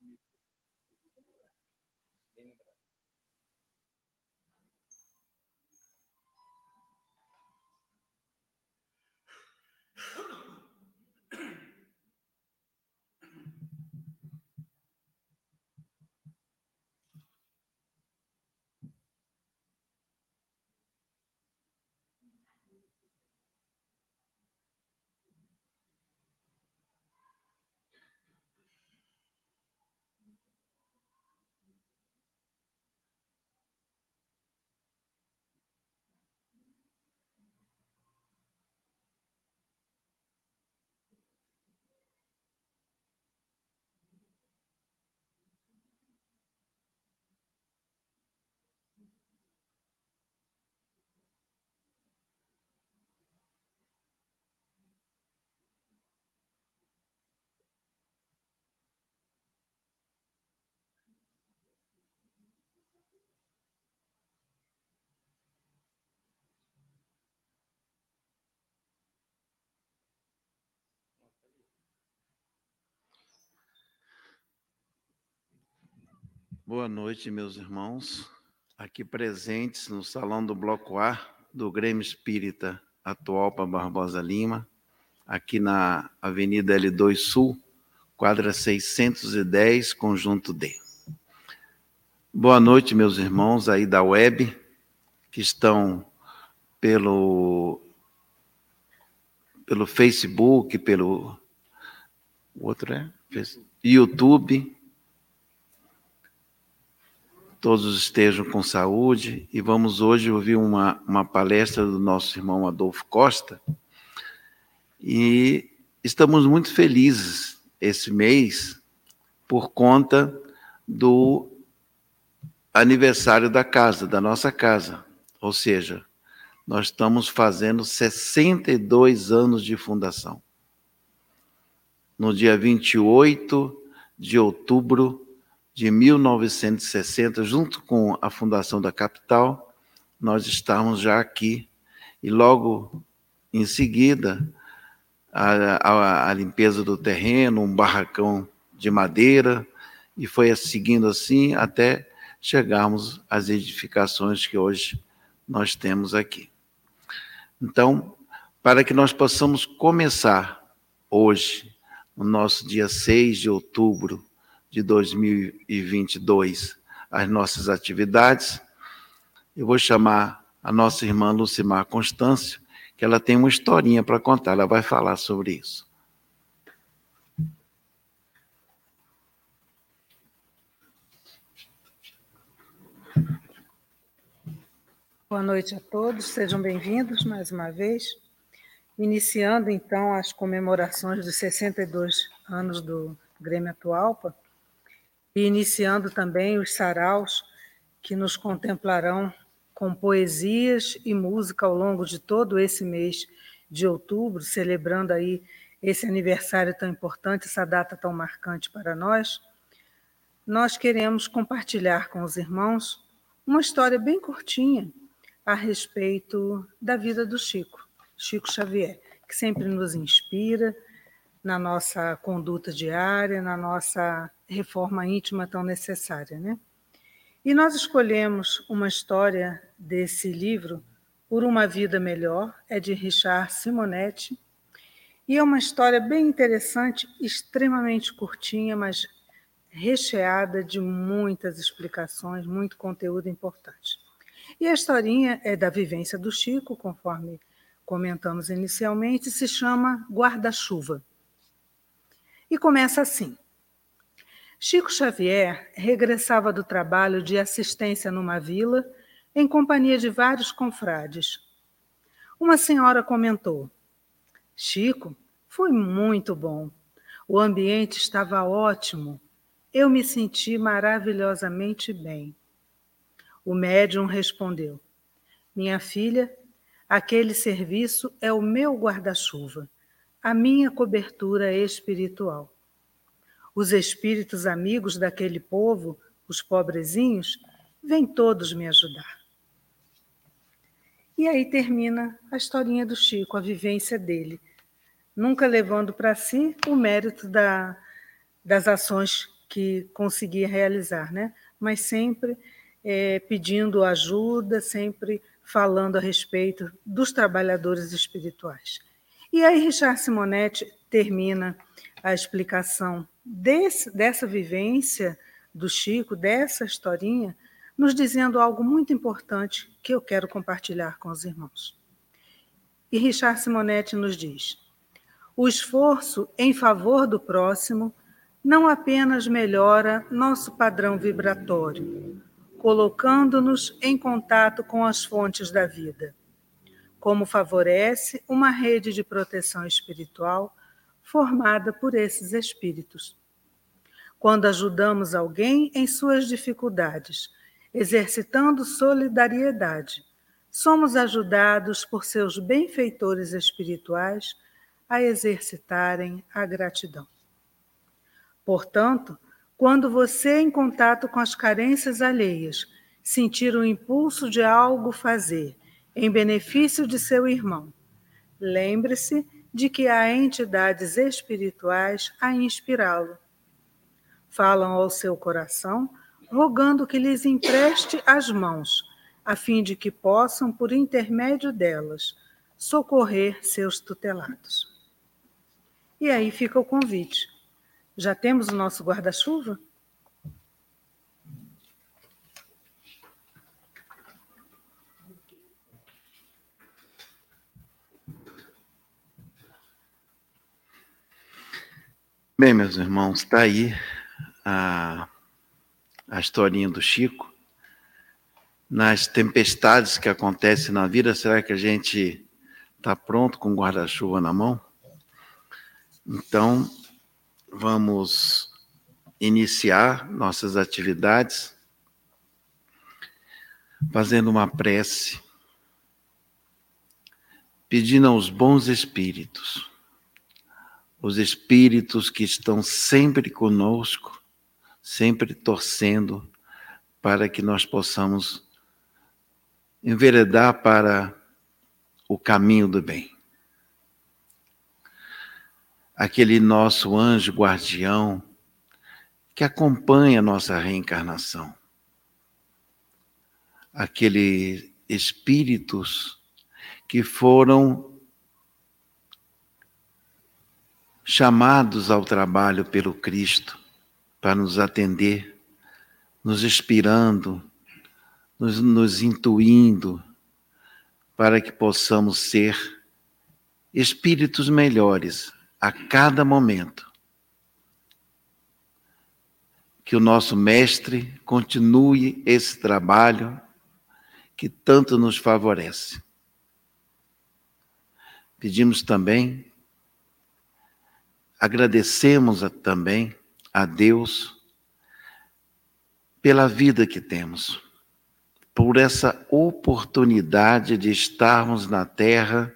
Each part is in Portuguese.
ini Boa noite, meus irmãos, aqui presentes no Salão do Bloco A do Grêmio Espírita Atualpa Barbosa Lima, aqui na Avenida L2 Sul, quadra 610, conjunto D. Boa noite, meus irmãos aí da web, que estão pelo, pelo Facebook, pelo o outro é? YouTube, todos estejam com saúde e vamos hoje ouvir uma, uma palestra do nosso irmão Adolfo Costa e estamos muito felizes esse mês por conta do aniversário da casa, da nossa casa, ou seja, nós estamos fazendo 62 anos de fundação. No dia 28 de outubro de 1960, junto com a fundação da capital, nós estávamos já aqui e logo em seguida a, a, a, limpeza do terreno, um barracão de madeira e foi seguindo assim até chegarmos às edificações que hoje nós temos aqui. Então, para que nós possamos começar hoje, no nosso dia 6 de outubro de 2022 as nossas atividades. Eu vou chamar a nossa irmã Lucimar Constâncio, que ela tem uma historinha para contar, ela vai falar sobre isso. Boa noite a todos, sejam bem-vindos mais uma vez. Iniciando então as comemorações dos 62 anos do Grêmio Atualpa, e iniciando também os saraus que nos contemplarão com poesias e música ao longo de todo esse mês de outubro, celebrando aí esse aniversário tão importante, essa data tão marcante para nós. Nós queremos compartilhar com os irmãos uma história bem curtinha a respeito da vida do Chico, Chico Xavier, que sempre nos inspira na nossa conduta diária, na nossa reforma íntima tão necessária, né? E nós escolhemos uma história desse livro, Por uma Vida Melhor, é de Richard Simonetti, e é uma história bem interessante, extremamente curtinha, mas recheada de muitas explicações, muito conteúdo importante. E a historinha é da vivência do Chico, conforme comentamos inicialmente, se chama Guarda-Chuva. E começa assim. Chico Xavier regressava do trabalho de assistência numa vila, em companhia de vários confrades. Uma senhora comentou: Chico, foi muito bom. O ambiente estava ótimo. Eu me senti maravilhosamente bem. O médium respondeu: Minha filha, aquele serviço é o meu guarda-chuva, a minha cobertura espiritual. Os espíritos amigos daquele povo, os pobrezinhos, vêm todos me ajudar. E aí termina a historinha do Chico, a vivência dele, nunca levando para si o mérito da, das ações que conseguia realizar, né? Mas sempre é, pedindo ajuda, sempre falando a respeito dos trabalhadores espirituais. E aí Richard Simonetti termina a explicação desse, dessa vivência do Chico, dessa historinha, nos dizendo algo muito importante que eu quero compartilhar com os irmãos. E Richard Simonetti nos diz: o esforço em favor do próximo não apenas melhora nosso padrão vibratório, colocando-nos em contato com as fontes da vida, como favorece uma rede de proteção espiritual formada por esses espíritos. Quando ajudamos alguém em suas dificuldades, exercitando solidariedade, somos ajudados por seus benfeitores espirituais a exercitarem a gratidão. Portanto, quando você, em contato com as carências alheias, sentir o impulso de algo fazer em benefício de seu irmão, lembre-se de que há entidades espirituais a inspirá-lo. Falam ao seu coração, rogando que lhes empreste as mãos, a fim de que possam, por intermédio delas, socorrer seus tutelados. E aí fica o convite. Já temos o nosso guarda-chuva? Bem, meus irmãos, está aí a, a historinha do Chico. Nas tempestades que acontecem na vida, será que a gente está pronto com o guarda-chuva na mão? Então, vamos iniciar nossas atividades fazendo uma prece, pedindo aos bons espíritos, os espíritos que estão sempre conosco, sempre torcendo para que nós possamos enveredar para o caminho do bem aquele nosso anjo guardião que acompanha a nossa reencarnação. Aqueles espíritos que foram chamados ao trabalho pelo Cristo para nos atender, nos inspirando, nos, nos intuindo, para que possamos ser espíritos melhores a cada momento. Que o nosso Mestre continue esse trabalho que tanto nos favorece. Pedimos também, agradecemos também a Deus pela vida que temos, por essa oportunidade de estarmos na Terra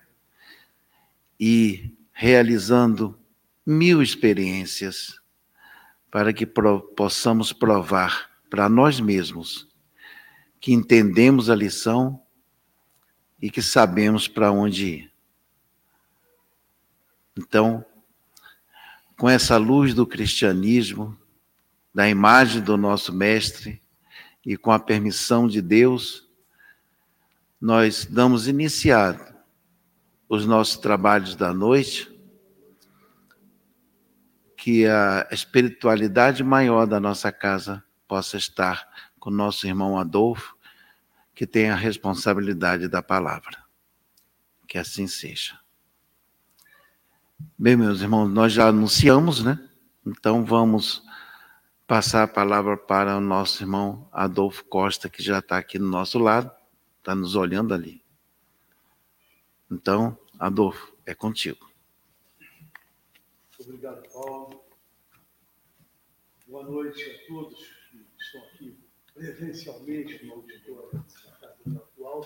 e realizando mil experiências para que pro, possamos provar para nós mesmos que entendemos a lição e que sabemos para onde ir. Então, com essa luz do cristianismo, da imagem do nosso Mestre e com a permissão de Deus, nós damos iniciado os nossos trabalhos da noite, que a espiritualidade maior da nossa casa possa estar com nosso irmão Adolfo, que tem a responsabilidade da palavra. Que assim seja. Bem, meus irmãos, nós já anunciamos, né? Então vamos passar a palavra para o nosso irmão Adolfo Costa, que já está aqui no nosso lado, está nos olhando ali. Então, Adolfo, é contigo. Obrigado, Paulo. Boa noite a todos que estão aqui presencialmente no auditório da Casa Atual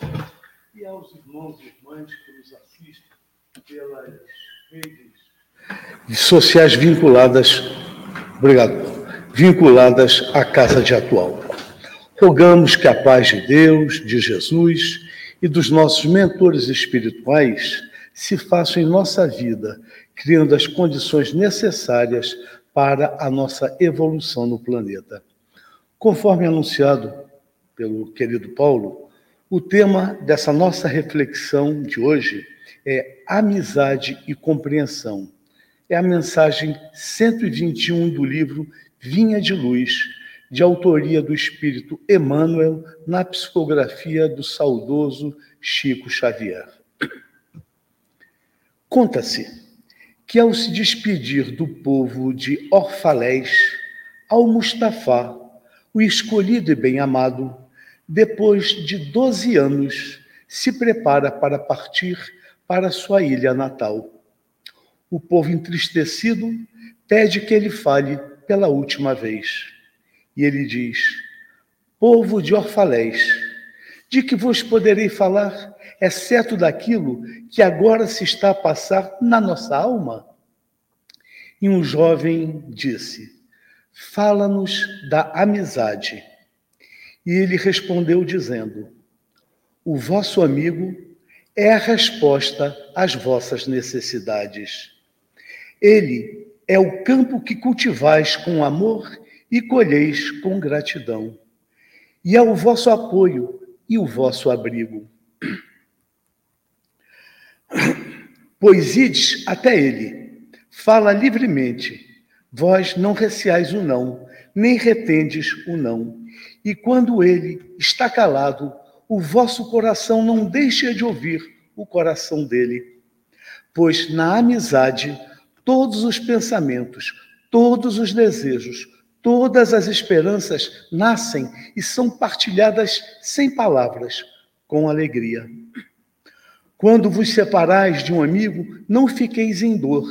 e aos irmãos e irmãs que nos assistem pelas redes sociais vinculadas, obrigado, vinculadas à Casa de Atual. Rogamos que a paz de Deus, de Jesus e dos nossos mentores espirituais se façam em nossa vida, criando as condições necessárias para a nossa evolução no planeta. Conforme anunciado pelo querido Paulo, o tema dessa nossa reflexão de hoje é amizade e compreensão. É a mensagem 121 do livro Vinha de Luz, de autoria do espírito Emmanuel, na psicografia do saudoso Chico Xavier. Conta-se que, ao se despedir do povo de Orfalés, ao Mustafá, o escolhido e bem-amado, depois de doze anos, se prepara para partir para sua ilha natal. O povo entristecido pede que ele fale pela última vez. E ele diz: Povo de Orfalés, de que vos poderei falar, exceto daquilo que agora se está a passar na nossa alma? E um jovem disse: Fala-nos da amizade. E ele respondeu, dizendo: O vosso amigo é a resposta às vossas necessidades. Ele é o campo que cultivais com amor e colheis com gratidão. E é o vosso apoio e o vosso abrigo. Pois ides até ele, fala livremente, vós não receais o não, nem retendes o não. E quando ele está calado, o vosso coração não deixa de ouvir o coração dele. Pois na amizade, todos os pensamentos, todos os desejos, todas as esperanças nascem e são partilhadas sem palavras, com alegria. Quando vos separais de um amigo, não fiqueis em dor,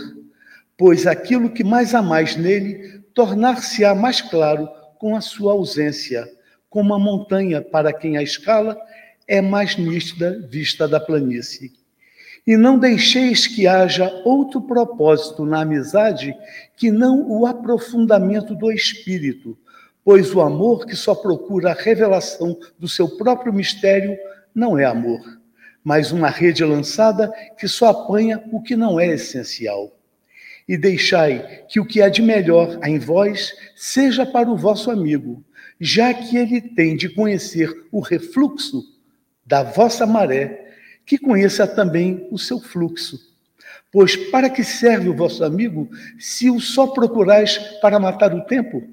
pois aquilo que mais amais nele tornar-se-á mais claro com a sua ausência, como a montanha para quem a escala é mais nítida vista da planície. E não deixeis que haja outro propósito na amizade que não o aprofundamento do espírito, pois o amor que só procura a revelação do seu próprio mistério não é amor mas uma rede lançada que só apanha o que não é essencial. E deixai que o que há de melhor em vós seja para o vosso amigo, já que ele tem de conhecer o refluxo da vossa maré, que conheça também o seu fluxo. Pois para que serve o vosso amigo se o só procurais para matar o tempo?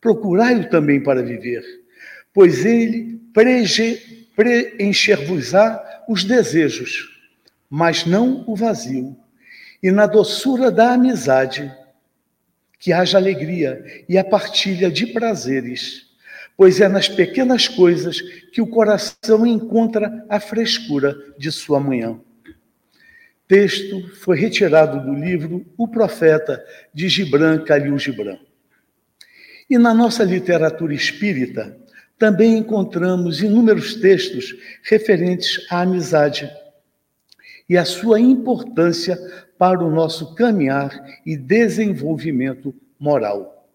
Procurai-o também para viver, pois ele preencher-vos-á os desejos, mas não o vazio. E na doçura da amizade, que haja alegria e a partilha de prazeres, pois é nas pequenas coisas que o coração encontra a frescura de sua manhã. Texto foi retirado do livro O Profeta, de Gibran Khalil Gibran. E na nossa literatura espírita, também encontramos inúmeros textos referentes à amizade e à sua importância para o nosso caminhar e desenvolvimento moral.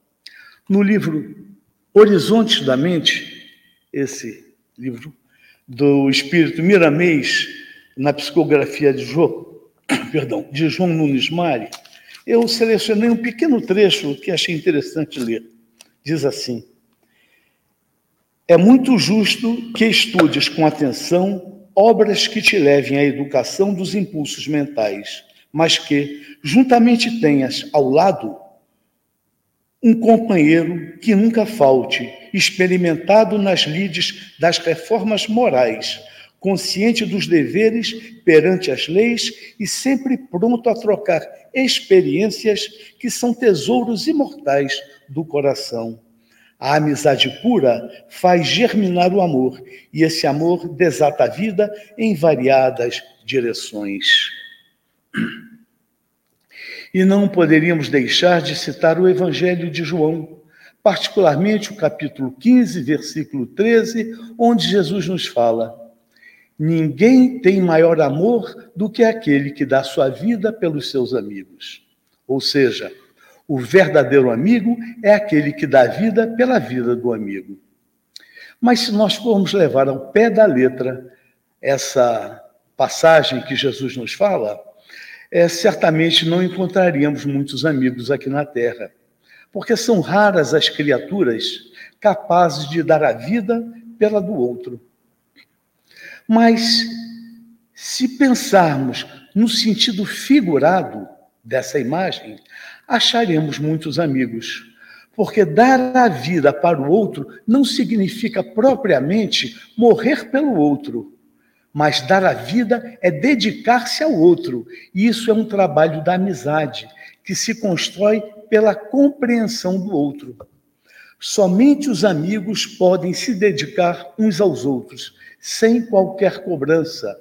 No livro Horizontes da Mente, esse livro do espírito Miramês, na psicografia de João, perdão, de João Nunes Mari, eu selecionei um pequeno trecho que achei interessante ler. Diz assim: é muito justo que estudes com atenção obras que te levem à educação dos impulsos mentais, mas que, juntamente, tenhas ao lado um companheiro que nunca falte, experimentado nas lides das reformas morais, consciente dos deveres perante as leis e sempre pronto a trocar experiências que são tesouros imortais do coração. A amizade pura faz germinar o amor, e esse amor desata a vida em variadas direções. E não poderíamos deixar de citar o Evangelho de João, particularmente o capítulo 15, versículo 13, onde Jesus nos fala: Ninguém tem maior amor do que aquele que dá sua vida pelos seus amigos. Ou seja, o verdadeiro amigo é aquele que dá vida pela vida do amigo. Mas se nós formos levar ao pé da letra essa passagem que Jesus nos fala, é, certamente não encontraríamos muitos amigos aqui na Terra. porque são raras as criaturas capazes de dar a vida pela do outro. Mas, se pensarmos no sentido figurado dessa imagem, acharemos muitos amigos. Porque dar a vida para o outro não significa propriamente morrer pelo outro, mas dar a vida é dedicar-se ao outro. E isso é um trabalho da amizade, que se constrói pela compreensão do outro. Somente os amigos podem se dedicar uns aos outros, sem qualquer cobrança.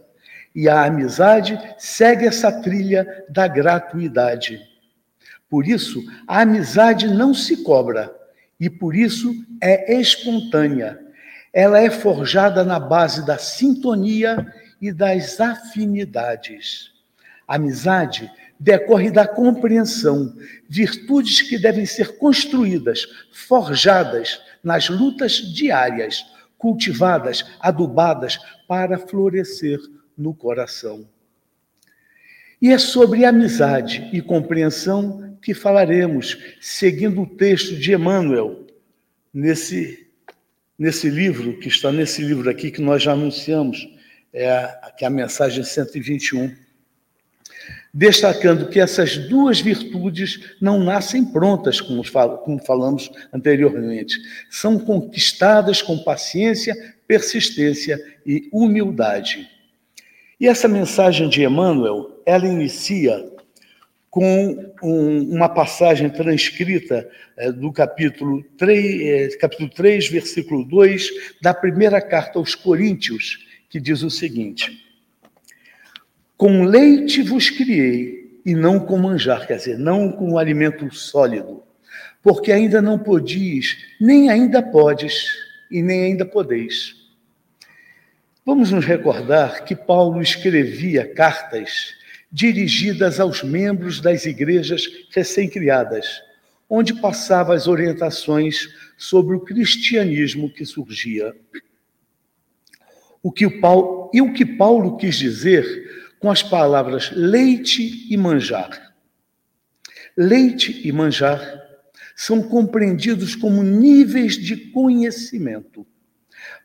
E a amizade segue essa trilha da gratuidade. Por isso, a amizade não se cobra e por isso é espontânea. Ela é forjada na base da sintonia e das afinidades. A amizade decorre da compreensão, virtudes que devem ser construídas, forjadas nas lutas diárias, cultivadas, adubadas para florescer no coração. E é sobre amizade e compreensão que falaremos, seguindo o texto de Emmanuel, nesse, nesse livro, que está nesse livro aqui que nós já anunciamos, é, que é a mensagem 121 destacando que essas duas virtudes não nascem prontas, como, falamos anteriormente, são conquistadas com paciência, persistência e humildade. E essa mensagem de Emmanuel, ela inicia com um, uma passagem transcrita é, do capítulo 3, é, capítulo 3, versículo 2, da primeira carta aos Coríntios, que diz o seguinte: com leite vos criei, e não com manjar, quer dizer, não com alimento sólido, porque ainda não podis, nem ainda podes, e nem ainda podeis. Vamos nos recordar que Paulo escrevia cartas dirigidas aos membros das igrejas recém-criadas, onde passava as orientações sobre o cristianismo que surgia. O que Paulo, e o que Paulo quis dizer com as palavras leite e manjar. Leite e manjar são compreendidos como níveis de conhecimento.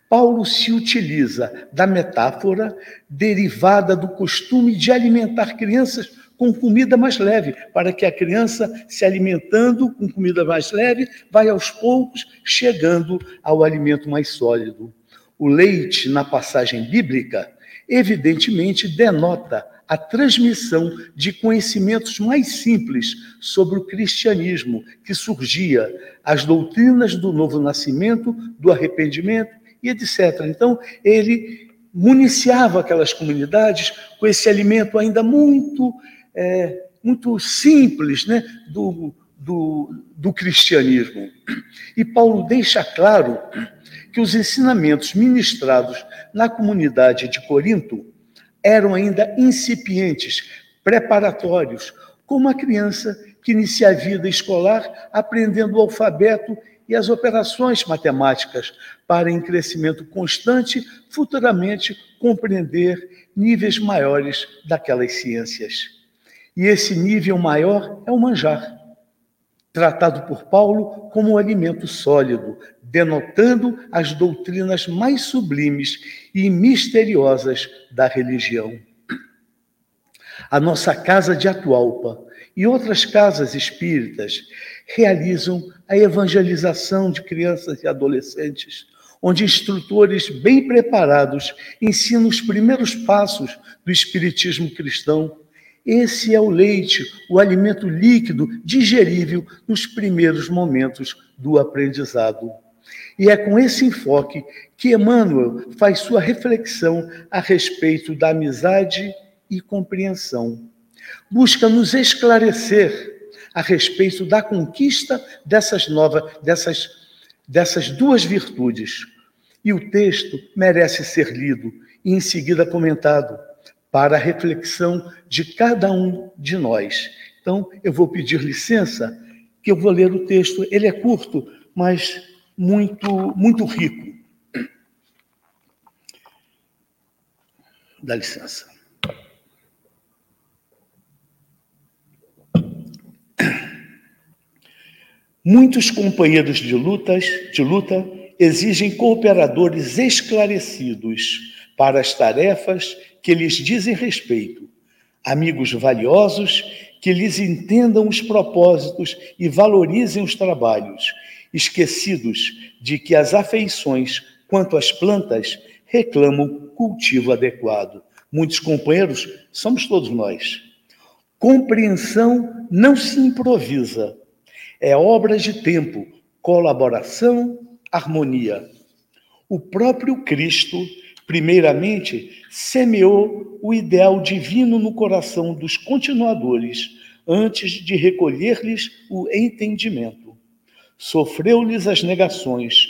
Paulo se utiliza da metáfora derivada do costume de alimentar crianças com comida mais leve, para que a criança, se alimentando com comida mais leve, vai aos poucos chegando ao alimento mais sólido. O leite, na passagem bíblica, evidentemente denota a transmissão de conhecimentos mais simples sobre o cristianismo que surgia, as doutrinas do novo nascimento, do arrependimento e etc. Então, ele municiava aquelas comunidades com esse alimento ainda muito, é, muito simples né, do, do, do cristianismo. E Paulo deixa claro que os ensinamentos ministrados na comunidade de Corinto eram ainda incipientes, preparatórios, como a criança que inicia a vida escolar aprendendo o alfabeto e as operações matemáticas para, em crescimento constante, futuramente compreender níveis maiores daquelas ciências. E esse nível maior é o manjar tratado por Paulo como um alimento sólido, denotando as doutrinas mais sublimes e misteriosas da religião. A nossa casa de Atualpa e outras casas espíritas realizam a evangelização de crianças e adolescentes, onde instrutores bem preparados ensinam os primeiros passos do espiritismo cristão esse é o leite, o alimento líquido digerível nos primeiros momentos do aprendizado. E é com esse enfoque que Emmanuel faz sua reflexão a respeito da amizade e compreensão. Busca nos esclarecer a respeito da conquista dessas novas, dessas, dessas duas virtudes. E o texto merece ser lido e em seguida comentado para a reflexão de cada um de nós. Então, eu vou pedir licença, que eu vou ler o texto. Ele é curto, mas muito, muito rico. Dá licença. Muitos companheiros de lutas, de luta, exigem cooperadores esclarecidos para as tarefas que lhes dizem respeito, amigos valiosos que lhes entendam os propósitos e valorizem os trabalhos, esquecidos de que as afeições quanto às plantas reclamam cultivo adequado. Muitos companheiros somos todos nós. Compreensão não se improvisa, é obra de tempo, colaboração, harmonia. O próprio Cristo, primeiramente, semeou o ideal divino no coração dos continuadores, antes de recolher-lhes o entendimento. Sofreu-lhes as negações,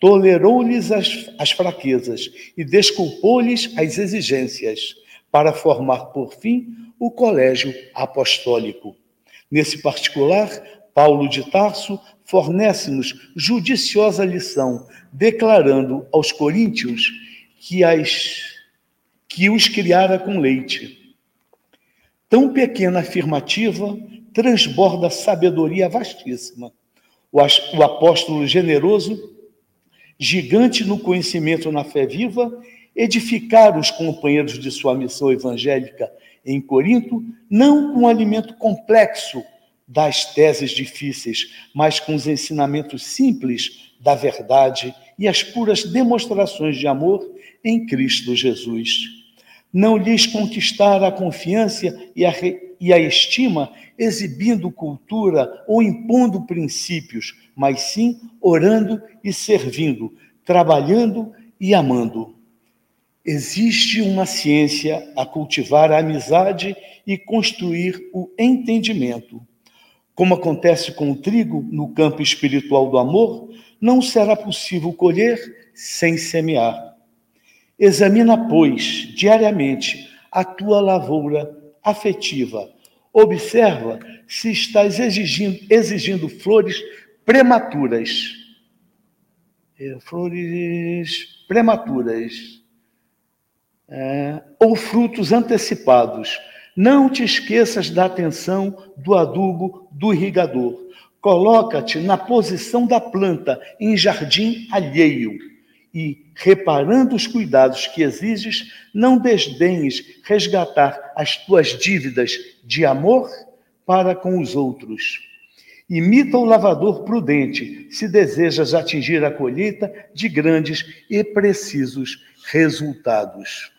tolerou-lhes as, as fraquezas e desculpou-lhes as exigências, para formar, por fim, o colégio apostólico. Nesse particular, Paulo de Tarso fornece-nos judiciosa lição, declarando aos coríntios que, as, que os criara com leite. Tão pequena afirmativa transborda sabedoria vastíssima. O, o apóstolo generoso, gigante no conhecimento na fé viva, edificar os companheiros de sua missão evangélica em Corinto, não com um alimento complexo das teses difíceis, mas com os ensinamentos simples da verdade e as puras demonstrações de amor em Cristo Jesus. Não lhes conquistar a confiança e a, e a estima exibindo cultura ou impondo princípios, mas sim orando e servindo, trabalhando e amando. Existe uma ciência a cultivar a amizade e construir o entendimento como acontece com o trigo no campo espiritual do amor, não será possível colher sem semear. Examina, pois, diariamente a tua lavoura afetiva. Observa se estás exigindo, exigindo flores prematuras. É, flores prematuras. É, ou frutos antecipados não te esqueças da atenção do adubo do irrigador. Coloca-te na posição da planta em jardim alheio e, reparando os cuidados que exiges, não desdenhes resgatar as tuas dívidas de amor para com os outros. Imita o lavador prudente se desejas atingir a colheita de grandes e precisos resultados.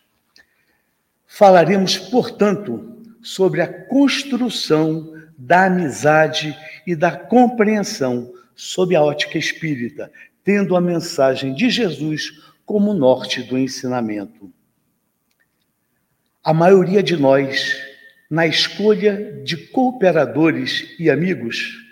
Falaremos, portanto, sobre a construção da amizade e da compreensão sob a ótica espírita, tendo a mensagem de Jesus como norte do ensinamento. A maioria de nós, na escolha de cooperadores e amigos,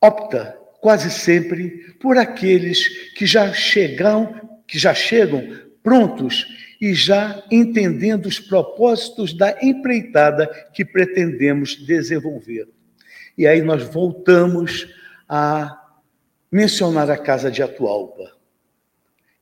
opta quase sempre por aqueles que já chegam, que já chegam prontos e já entendendo os propósitos da empreitada que pretendemos desenvolver. E aí nós voltamos a mencionar a Casa de Atualpa,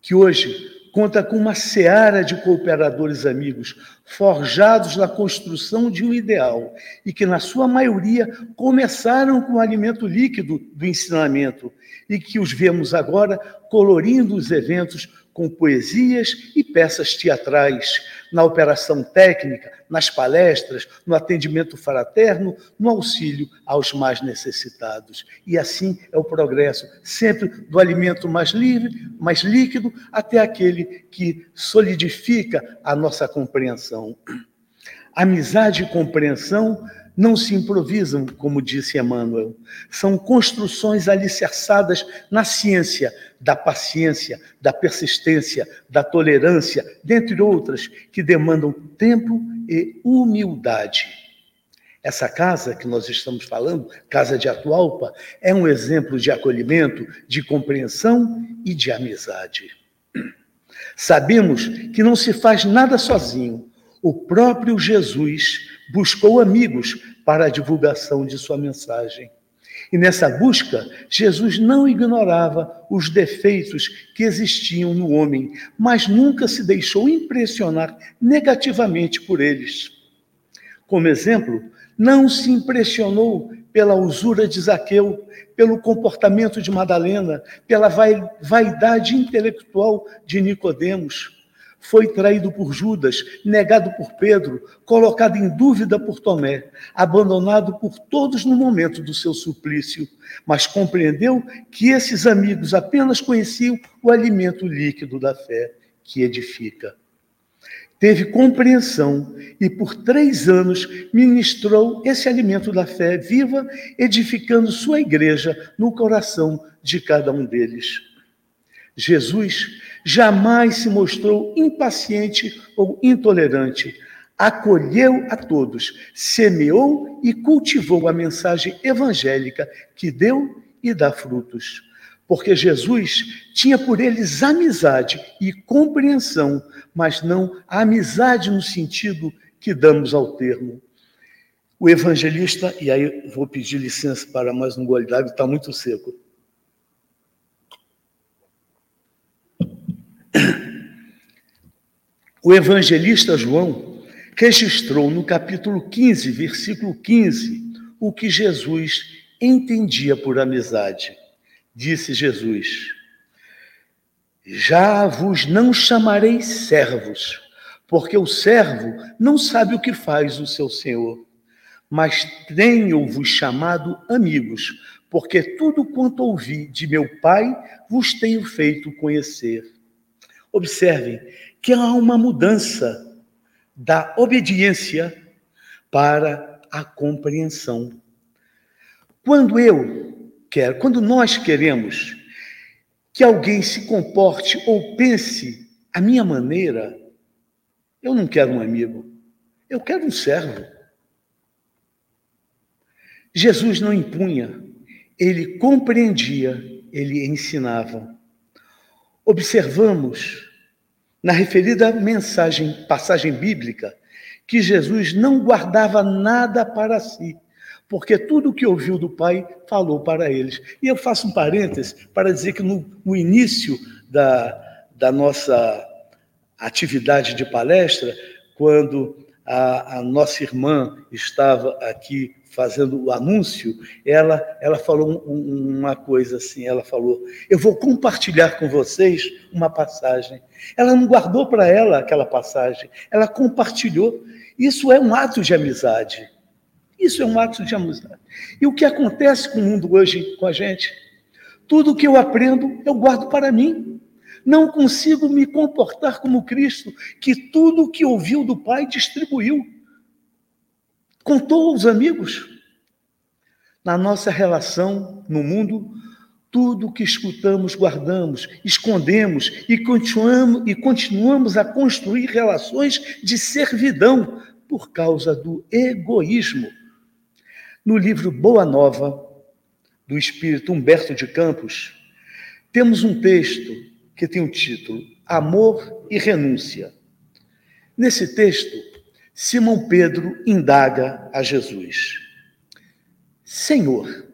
que hoje conta com uma seara de cooperadores amigos, forjados na construção de um ideal, e que, na sua maioria, começaram com o alimento líquido do ensinamento, e que os vemos agora colorindo os eventos com poesias e peças teatrais, na operação técnica, nas palestras, no atendimento fraterno, no auxílio aos mais necessitados. E assim é o progresso, sempre do alimento mais livre, mais líquido, até aquele que solidifica a nossa compreensão. Amizade e compreensão não se improvisam, como disse Emmanuel. São construções alicerçadas na ciência da paciência, da persistência, da tolerância, dentre outras, que demandam tempo e humildade. Essa casa que nós estamos falando, Casa de Atualpa, é um exemplo de acolhimento, de compreensão e de amizade. Sabemos que não se faz nada sozinho. O próprio Jesus buscou amigos para a divulgação de sua mensagem. E nessa busca, Jesus não ignorava os defeitos que existiam no homem, mas nunca se deixou impressionar negativamente por eles. Como exemplo, não se impressionou pela usura de Zaqueu, pelo comportamento de Madalena, pela vaidade intelectual de Nicodemos. Foi traído por Judas, negado por Pedro, colocado em dúvida por Tomé, abandonado por todos no momento do seu suplício, mas compreendeu que esses amigos apenas conheciam o alimento líquido da fé que edifica teve compreensão e por três anos ministrou esse alimento da fé viva, edificando sua igreja no coração de cada um deles. Jesus jamais se mostrou impaciente ou intolerante. Acolheu a todos, semeou e cultivou a mensagem evangélica que deu e dá frutos porque Jesus tinha por eles amizade e compreensão, mas não a amizade no sentido que damos ao termo. O evangelista, e aí vou pedir licença para mais um gole d'água, está muito seco. O evangelista João registrou no capítulo 15, versículo 15, o que Jesus entendia por amizade. Disse Jesus: Já vos não chamarei servos, porque o servo não sabe o que faz o seu senhor, mas tenho-vos chamado amigos, porque tudo quanto ouvi de meu Pai vos tenho feito conhecer. Observem que há uma mudança da obediência para a compreensão. Quando eu quer, quando nós queremos que alguém se comporte ou pense a minha maneira, eu não quero um amigo, eu quero um servo. Jesus não impunha, ele compreendia, ele ensinava. Observamos na referida mensagem, passagem bíblica, que Jesus não guardava nada para si, porque tudo o que ouviu do Pai falou para eles. E eu faço um parêntese para dizer que no, no início da, da nossa atividade de palestra, quando a, a, nossa irmã estava aqui fazendo o anúncio, ela, ela falou um, uma coisa assim, ela falou, eu vou compartilhar com vocês uma passagem. Ela não guardou para ela aquela passagem, ela compartilhou. Isso é um ato de amizade. Isso é um ato de amizade. E o que acontece com o mundo hoje com a gente? Tudo que eu aprendo, eu guardo para mim. Não consigo me comportar como Cristo, que tudo o que ouviu do Pai distribuiu. Contou aos amigos. Na nossa relação no mundo, tudo que escutamos, guardamos, escondemos e continuamos, e continuamos a construir relações de servidão por causa do egoísmo. No livro Boa Nova, do espírito Humberto de Campos, temos um texto que tem o título Amor e Renúncia. Nesse texto, Simão Pedro indaga a Jesus: Senhor,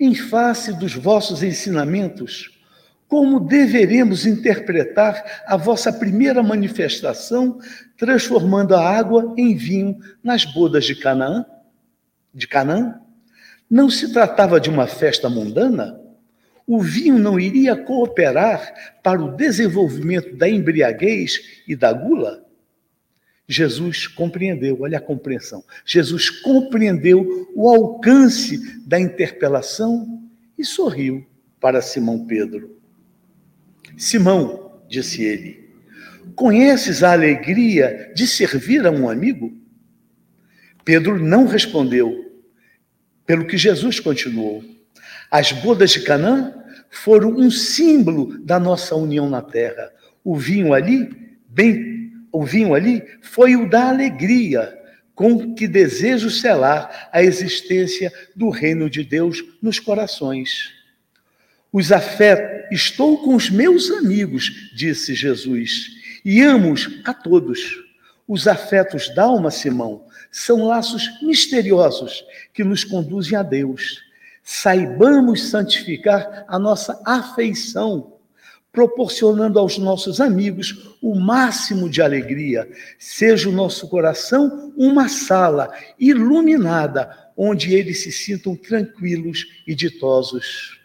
em face dos vossos ensinamentos, como deveremos interpretar a vossa primeira manifestação, transformando a água em vinho nas bodas de Canaã? De Canaã? Não se tratava de uma festa mundana? O vinho não iria cooperar para o desenvolvimento da embriaguez e da gula? Jesus compreendeu, olha a compreensão. Jesus compreendeu o alcance da interpelação e sorriu para Simão Pedro. Simão, disse ele, conheces a alegria de servir a um amigo? Pedro não respondeu, pelo que Jesus continuou. As bodas de Canaã foram um símbolo da nossa união na terra. O vinho ali, bem, o vinho ali foi o da alegria com que desejo selar a existência do reino de Deus nos corações. Os afetos, estou com os meus amigos, disse Jesus, e amo-os a todos. Os afetos da alma, Simão, são laços misteriosos que nos conduzem a Deus. Saibamos santificar a nossa afeição, proporcionando aos nossos amigos o máximo de alegria. Seja o nosso coração uma sala iluminada, onde eles se sintam tranquilos e ditosos.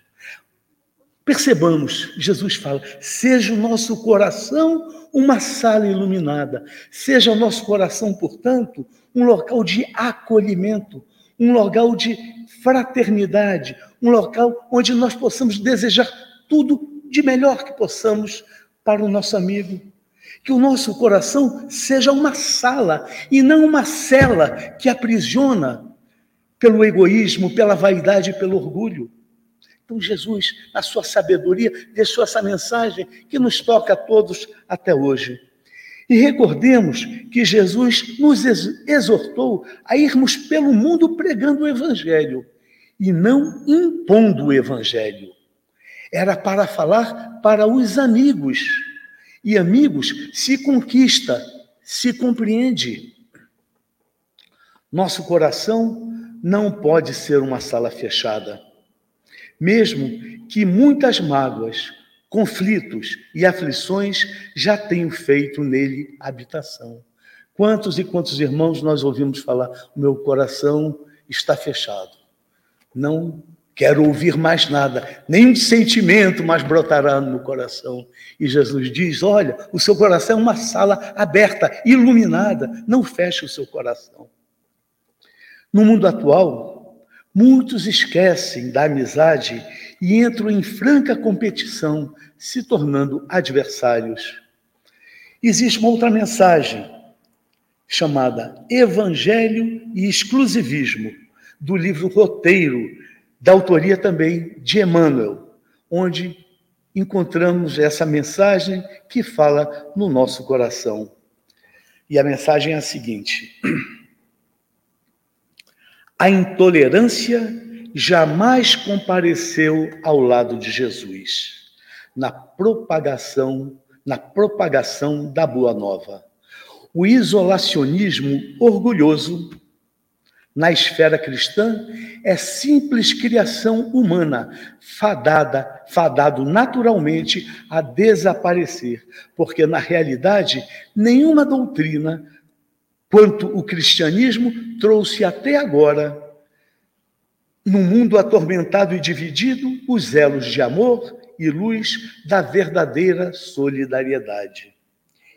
Percebamos, Jesus fala: seja o nosso coração uma sala iluminada, seja o nosso coração, portanto, um local de acolhimento, um local de fraternidade, um local onde nós possamos desejar tudo de melhor que possamos para o nosso amigo. Que o nosso coração seja uma sala e não uma cela que aprisiona pelo egoísmo, pela vaidade e pelo orgulho. Então, Jesus, na sua sabedoria, deixou essa mensagem que nos toca a todos até hoje. E recordemos que Jesus nos exortou a irmos pelo mundo pregando o Evangelho e não impondo o Evangelho. Era para falar para os amigos. E amigos se conquista, se compreende. Nosso coração não pode ser uma sala fechada mesmo que muitas mágoas, conflitos e aflições já tenham feito nele habitação. Quantos e quantos irmãos nós ouvimos falar: o meu coração está fechado, não quero ouvir mais nada, nenhum sentimento mais brotará no coração. E Jesus diz: olha, o seu coração é uma sala aberta, iluminada, não feche o seu coração. No mundo atual, Muitos esquecem da amizade e entram em franca competição, se tornando adversários. Existe uma outra mensagem chamada Evangelho e Exclusivismo, do livro Roteiro, da autoria também de Emmanuel, onde encontramos essa mensagem que fala no nosso coração. E a mensagem é a seguinte: a intolerância jamais compareceu ao lado de Jesus na propagação, na propagação da boa nova. O isolacionismo orgulhoso na esfera cristã é simples criação humana, fadada, fadado naturalmente a desaparecer, porque na realidade nenhuma doutrina quanto o cristianismo trouxe até agora, no mundo atormentado e dividido, os elos de amor e luz da verdadeira solidariedade.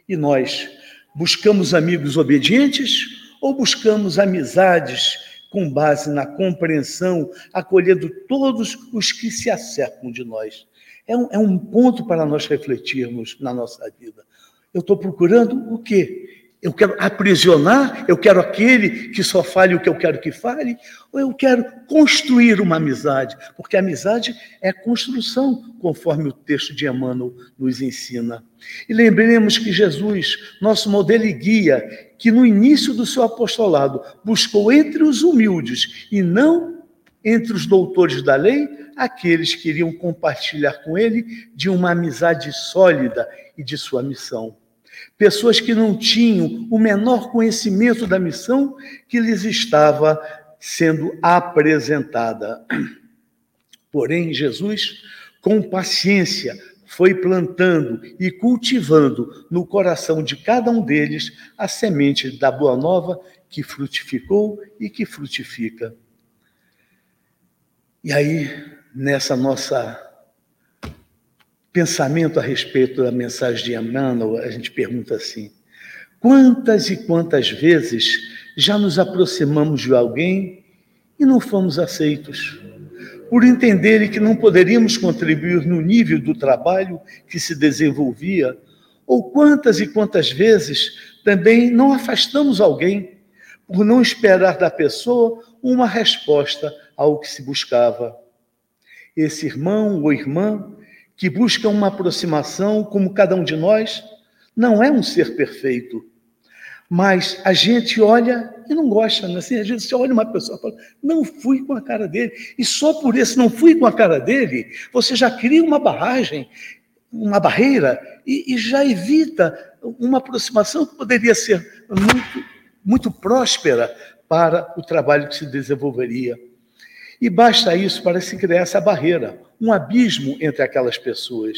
E nós buscamos amigos obedientes ou buscamos amizades com base na compreensão, acolhendo todos os que se acercam de nós? É um, é um ponto para nós refletirmos na nossa vida. Eu estou procurando o quê? Eu quero aprisionar, eu quero aquele que só fale o que eu quero que fale, ou eu quero construir uma amizade, porque a amizade é construção, conforme o texto de Emmanuel nos ensina. E lembremos que Jesus, nosso modelo e guia, que no início do seu apostolado buscou entre os humildes e não entre os doutores da lei, aqueles que iriam compartilhar com ele de uma amizade sólida e de sua missão pessoas que não tinham o menor conhecimento da missão que lhes estava sendo apresentada. Porém, Jesus, com paciência, foi plantando e cultivando no coração de cada um deles a semente da boa nova que frutificou e que frutifica. E aí, nessa nossa pensamento a respeito da mensagem de Emmanuel, a gente pergunta assim: quantas e quantas vezes já nos aproximamos de alguém e não fomos aceitos? Por entenderem que não poderíamos contribuir no nível do trabalho que se desenvolvia, ou quantas e quantas vezes também não afastamos alguém por não esperar da pessoa uma resposta ao que se buscava. Esse irmão ou irmã que busca uma aproximação, como cada um de nós, não é um ser perfeito. Mas a gente olha e não gosta, né? assim, vezes você olha uma pessoa e fala, não fui com a cara dele, e só por esse não fui com a cara dele, você já cria uma barragem, uma barreira, e, e já evita uma aproximação que poderia ser muito, muito próspera para o trabalho que se desenvolveria. E basta isso para se criar essa barreira, um abismo entre aquelas pessoas.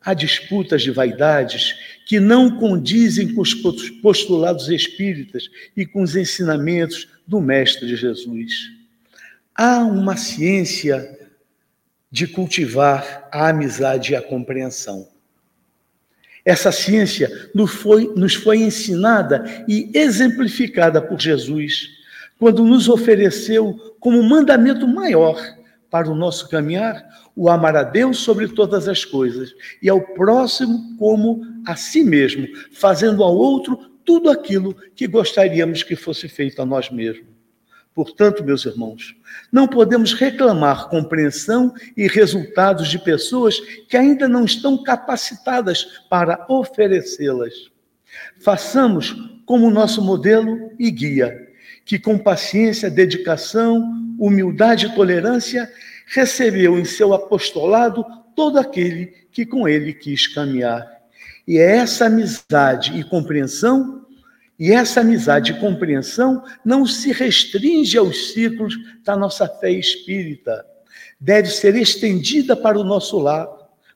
Há disputas de vaidades que não condizem com os postulados espíritas e com os ensinamentos do Mestre Jesus. Há uma ciência de cultivar a amizade e a compreensão. Essa ciência nos foi, nos foi ensinada e exemplificada por Jesus, quando nos ofereceu como mandamento maior para o nosso caminhar o amar a Deus sobre todas as coisas e ao próximo como a si mesmo, fazendo ao outro tudo aquilo que gostaríamos que fosse feito a nós mesmos. Portanto, meus irmãos, não podemos reclamar compreensão e resultados de pessoas que ainda não estão capacitadas para oferecê-las. Façamos como nosso modelo e guia, que com paciência, dedicação, humildade e tolerância recebeu em seu apostolado todo aquele que com ele quis caminhar. E é essa amizade e compreensão e essa amizade e compreensão não se restringe aos ciclos da nossa fé espírita. Deve ser estendida para o nosso lar,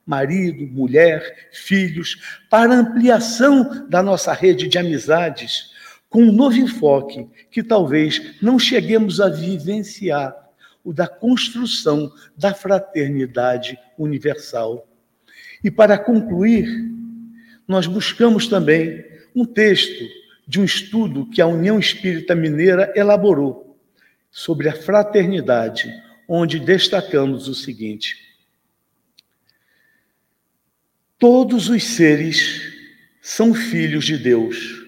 marido, mulher, filhos, para ampliação da nossa rede de amizades, com um novo enfoque que talvez não cheguemos a vivenciar, o da construção da fraternidade universal. E para concluir, nós buscamos também um texto de um estudo que a União Espírita Mineira elaborou sobre a fraternidade, onde destacamos o seguinte: Todos os seres são filhos de Deus,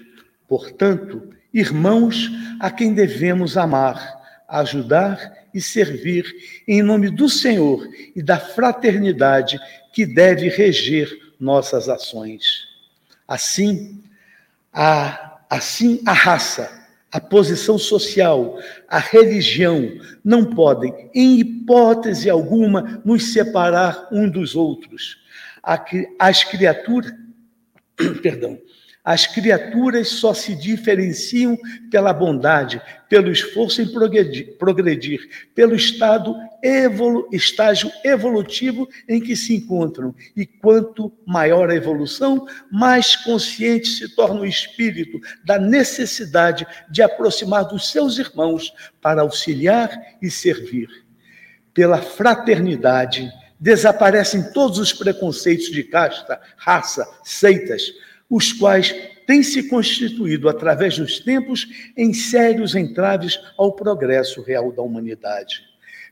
portanto, irmãos a quem devemos amar, ajudar e servir em nome do Senhor e da fraternidade que deve reger nossas ações. Assim, a Assim, a raça, a posição social, a religião não podem, em hipótese alguma, nos separar um dos outros. As criaturas, perdão, as criaturas só se diferenciam pela bondade, pelo esforço em progredir, progredir pelo estado evolu, estágio evolutivo em que se encontram. E quanto maior a evolução, mais consciente se torna o espírito da necessidade de aproximar dos seus irmãos para auxiliar e servir. Pela fraternidade, desaparecem todos os preconceitos de casta, raça, seitas os quais têm se constituído através dos tempos em sérios entraves ao progresso real da humanidade.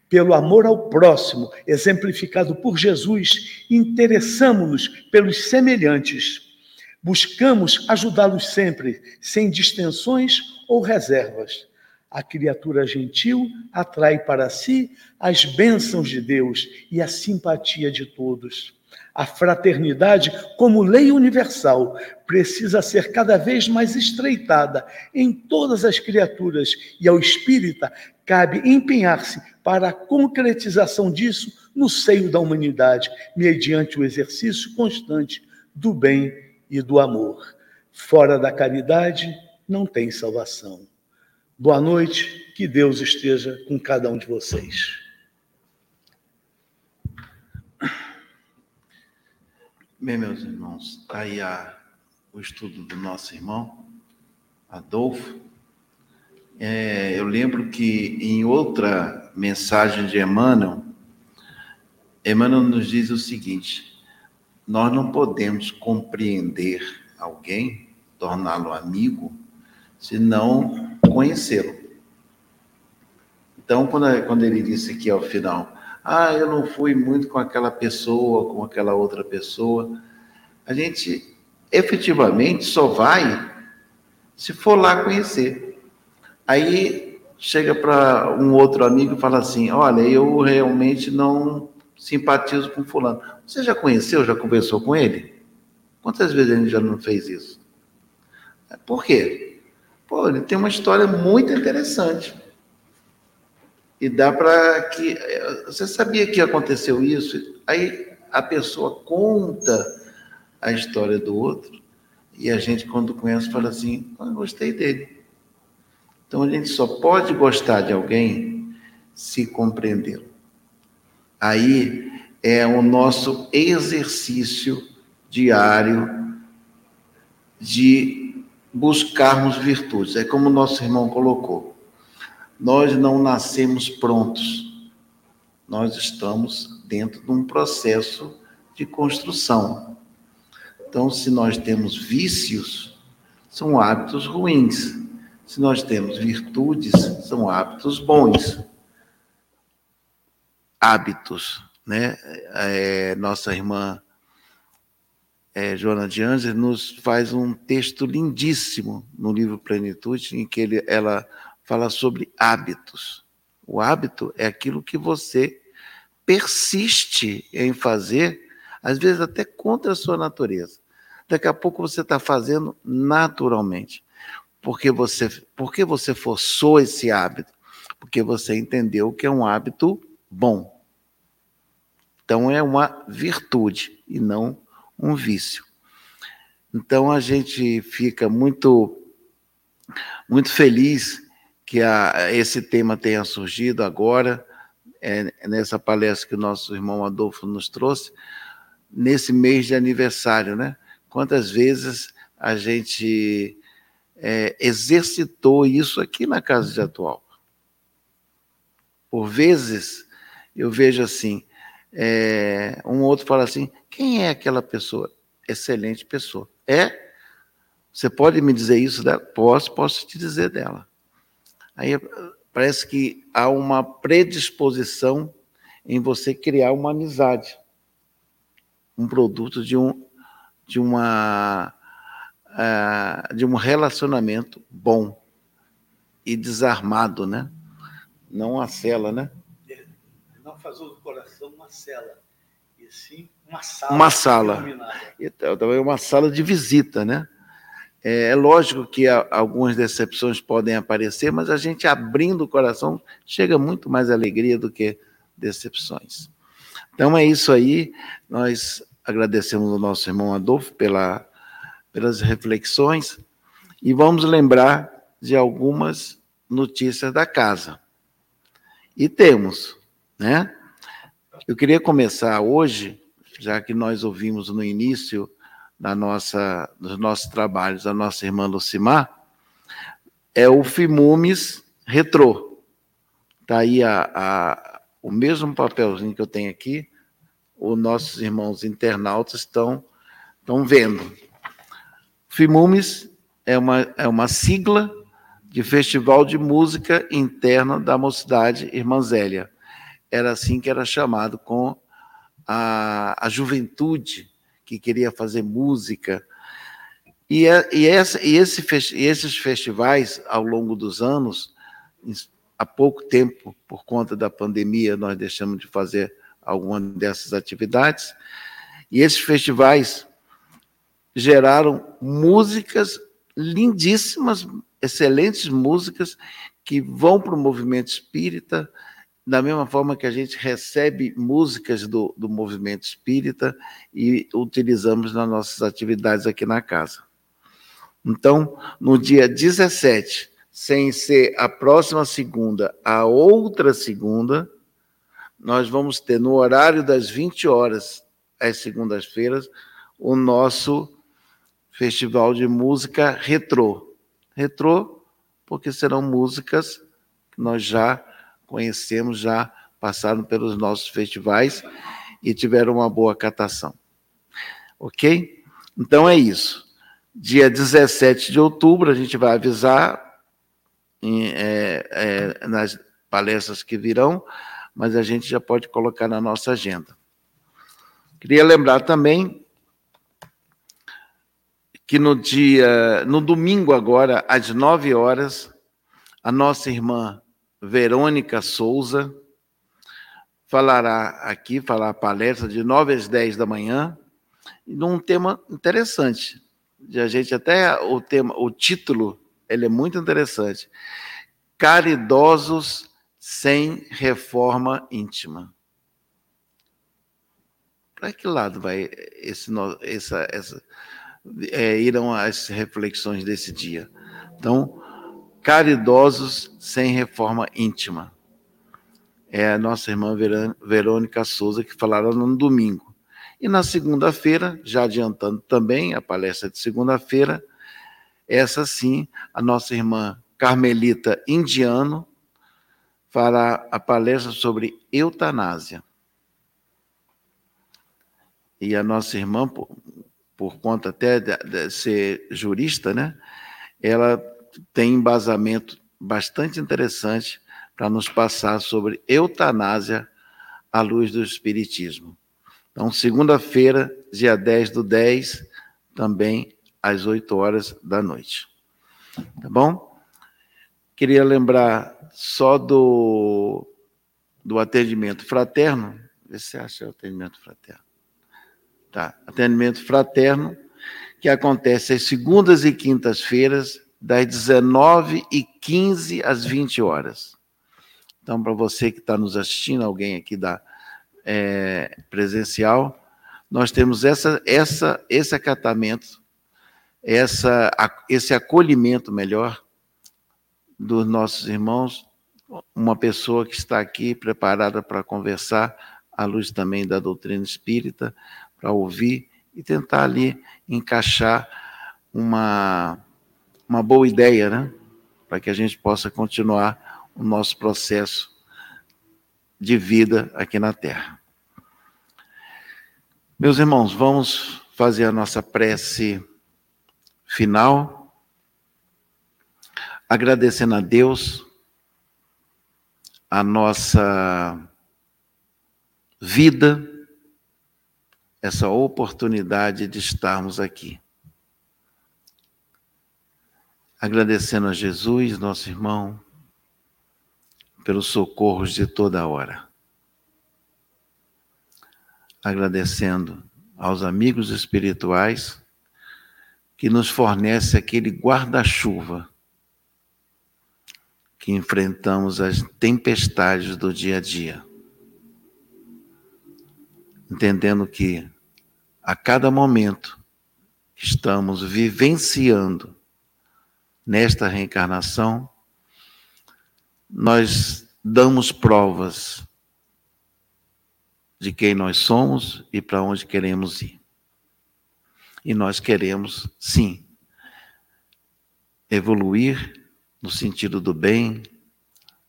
Pelo amor ao próximo, exemplificado por Jesus, interessamos-nos pelos semelhantes. Buscamos ajudá-los sempre, sem distensões ou reservas. A criatura gentil atrai para si as bênçãos de Deus e a simpatia de todos. A fraternidade, como lei universal, precisa ser cada vez mais estreitada em todas as criaturas, e ao espírita cabe empenhar-se para a concretização disso no seio da humanidade, mediante o exercício constante do bem e do amor. Fora da caridade não tem salvação. Boa noite, que Deus esteja com cada um de vocês. Bem, meus irmãos, está aí a, o estudo do nosso irmão, Adolfo. É, eu lembro que em outra mensagem de Emmanuel, Emmanuel nos diz o seguinte: nós não podemos compreender alguém, torná-lo amigo, se não conhecê-lo. Então, quando, quando ele disse aqui ao final, ah, eu não fui muito com aquela pessoa, com aquela outra pessoa. A gente efetivamente só vai se for lá conhecer. Aí chega para um outro amigo e fala assim: Olha, eu realmente não simpatizo com Fulano. Você já conheceu, já conversou com ele? Quantas vezes ele já não fez isso? Por quê? Pô, ele tem uma história muito interessante. E dá para que. Você sabia que aconteceu isso? Aí a pessoa conta a história do outro, e a gente, quando conhece, fala assim: ah, gostei dele. Então a gente só pode gostar de alguém se compreendê-lo. Aí é o nosso exercício diário de buscarmos virtudes. É como o nosso irmão colocou. Nós não nascemos prontos. Nós estamos dentro de um processo de construção. Então, se nós temos vícios, são hábitos ruins. Se nós temos virtudes, são hábitos bons. Hábitos, né? É, nossa irmã é, Joana de Anjos nos faz um texto lindíssimo no livro Plenitude, em que ele, ela fala sobre hábitos. O hábito é aquilo que você persiste em fazer, às vezes até contra a sua natureza. Daqui a pouco você está fazendo naturalmente. Porque você, porque você forçou esse hábito? Porque você entendeu que é um hábito bom. Então é uma virtude e não um vício. Então a gente fica muito muito feliz que a, esse tema tenha surgido agora, é, nessa palestra que o nosso irmão Adolfo nos trouxe, nesse mês de aniversário, né? Quantas vezes a gente é, exercitou isso aqui na casa de atual? Por vezes eu vejo assim, é, um outro fala assim: quem é aquela pessoa? Excelente pessoa. É? Você pode me dizer isso dela? Posso, posso te dizer dela. Aí parece que há uma predisposição em você criar uma amizade, um produto de um de uma uh, de um relacionamento bom e desarmado, né? Não a cela, né? Não fazer do coração uma cela, e sim uma sala. Uma sala. Então, também uma sala de visita, né? É, é lógico que algumas decepções podem aparecer, mas a gente abrindo o coração chega muito mais alegria do que decepções. Então é isso aí. Nós agradecemos ao nosso irmão Adolfo pela, pelas reflexões e vamos lembrar de algumas notícias da casa. E temos, né? Eu queria começar hoje, já que nós ouvimos no início da nossa, dos nossos trabalhos a nossa irmã Lucimar, é o Fimumes Retrô. Está aí a, a, o mesmo papelzinho que eu tenho aqui, os nossos irmãos internautas estão, estão vendo. FIMUMES é uma, é uma sigla de Festival de Música Interna da Mocidade Irmã Zélia era assim que era chamado com a, a juventude que queria fazer música. E, é, e, essa, e, esse, esses festivais, ao longo dos anos, há pouco tempo, por conta da pandemia, nós deixamos de fazer alguma dessas atividades, e esses festivais geraram músicas lindíssimas, excelentes músicas que vão para o movimento espírita, da mesma forma que a gente recebe músicas do, do movimento espírita e utilizamos nas nossas atividades aqui na casa. Então, no dia 17, sem ser a próxima segunda, a outra segunda, nós vamos ter no horário das 20 horas, às segundas-feiras, o nosso festival de música retrô. Retrô, porque serão músicas que nós já conhecemos, já passaram pelos nossos festivais e tiveram uma boa catação. Ok? Então é isso. Dia 17 de outubro, a gente vai avisar em, é, é, nas palestras que virão, mas a gente já pode colocar na nossa agenda. Queria lembrar também que no dia, no domingo agora, às nove horas, a nossa irmã Verônica Souza falará aqui, falará palestra de 9 às 10 da manhã, num tema interessante. A gente até o tema, o título, ele é muito interessante. Caridosos sem reforma íntima. Para que lado vai esse, essa, essa, é, irão as reflexões desse dia? Então, caridosos sem reforma íntima. É a nossa irmã Verônica Souza que falará no domingo. E na segunda-feira, já adiantando também a palestra de segunda-feira, essa sim, a nossa irmã Carmelita Indiano fará a palestra sobre eutanásia. E a nossa irmã, por, por conta até de, de ser jurista, né? Ela tem embasamento bastante interessante para nos passar sobre eutanásia à luz do Espiritismo. Então, segunda-feira, dia 10 do 10, também às 8 horas da noite. Tá bom? Queria lembrar só do, do atendimento fraterno. Vê se acha o atendimento fraterno. Tá, atendimento fraterno, que acontece às segundas e quintas-feiras, das 19h15 às 20 horas. Então, para você que está nos assistindo, alguém aqui da é, presencial, nós temos essa, essa, esse acatamento, essa, esse acolhimento melhor dos nossos irmãos, uma pessoa que está aqui preparada para conversar, à luz também da doutrina espírita, para ouvir e tentar ali encaixar uma, uma boa ideia, né? Para que a gente possa continuar o nosso processo de vida aqui na Terra. Meus irmãos, vamos fazer a nossa prece final, agradecendo a Deus a nossa vida essa oportunidade de estarmos aqui. Agradecendo a Jesus, nosso irmão, pelos socorros de toda hora. Agradecendo aos amigos espirituais que nos fornece aquele guarda-chuva que enfrentamos as tempestades do dia a dia entendendo que a cada momento estamos vivenciando nesta reencarnação, nós damos provas de quem nós somos e para onde queremos ir. E nós queremos, sim, evoluir no sentido do bem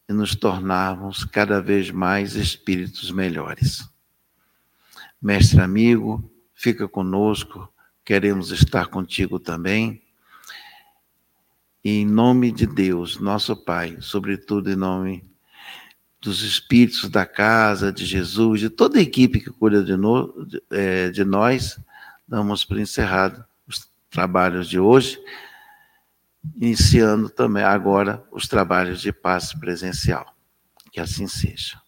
e nos tornarmos cada vez mais espíritos melhores. Mestre amigo, fica conosco, queremos estar contigo também. Em nome de Deus, nosso Pai, sobretudo em nome dos espíritos da casa, de Jesus, de toda a equipe que cuida de, no, de, é, de nós, damos por encerrado os trabalhos de hoje, iniciando também agora os trabalhos de passe presencial. Que assim seja.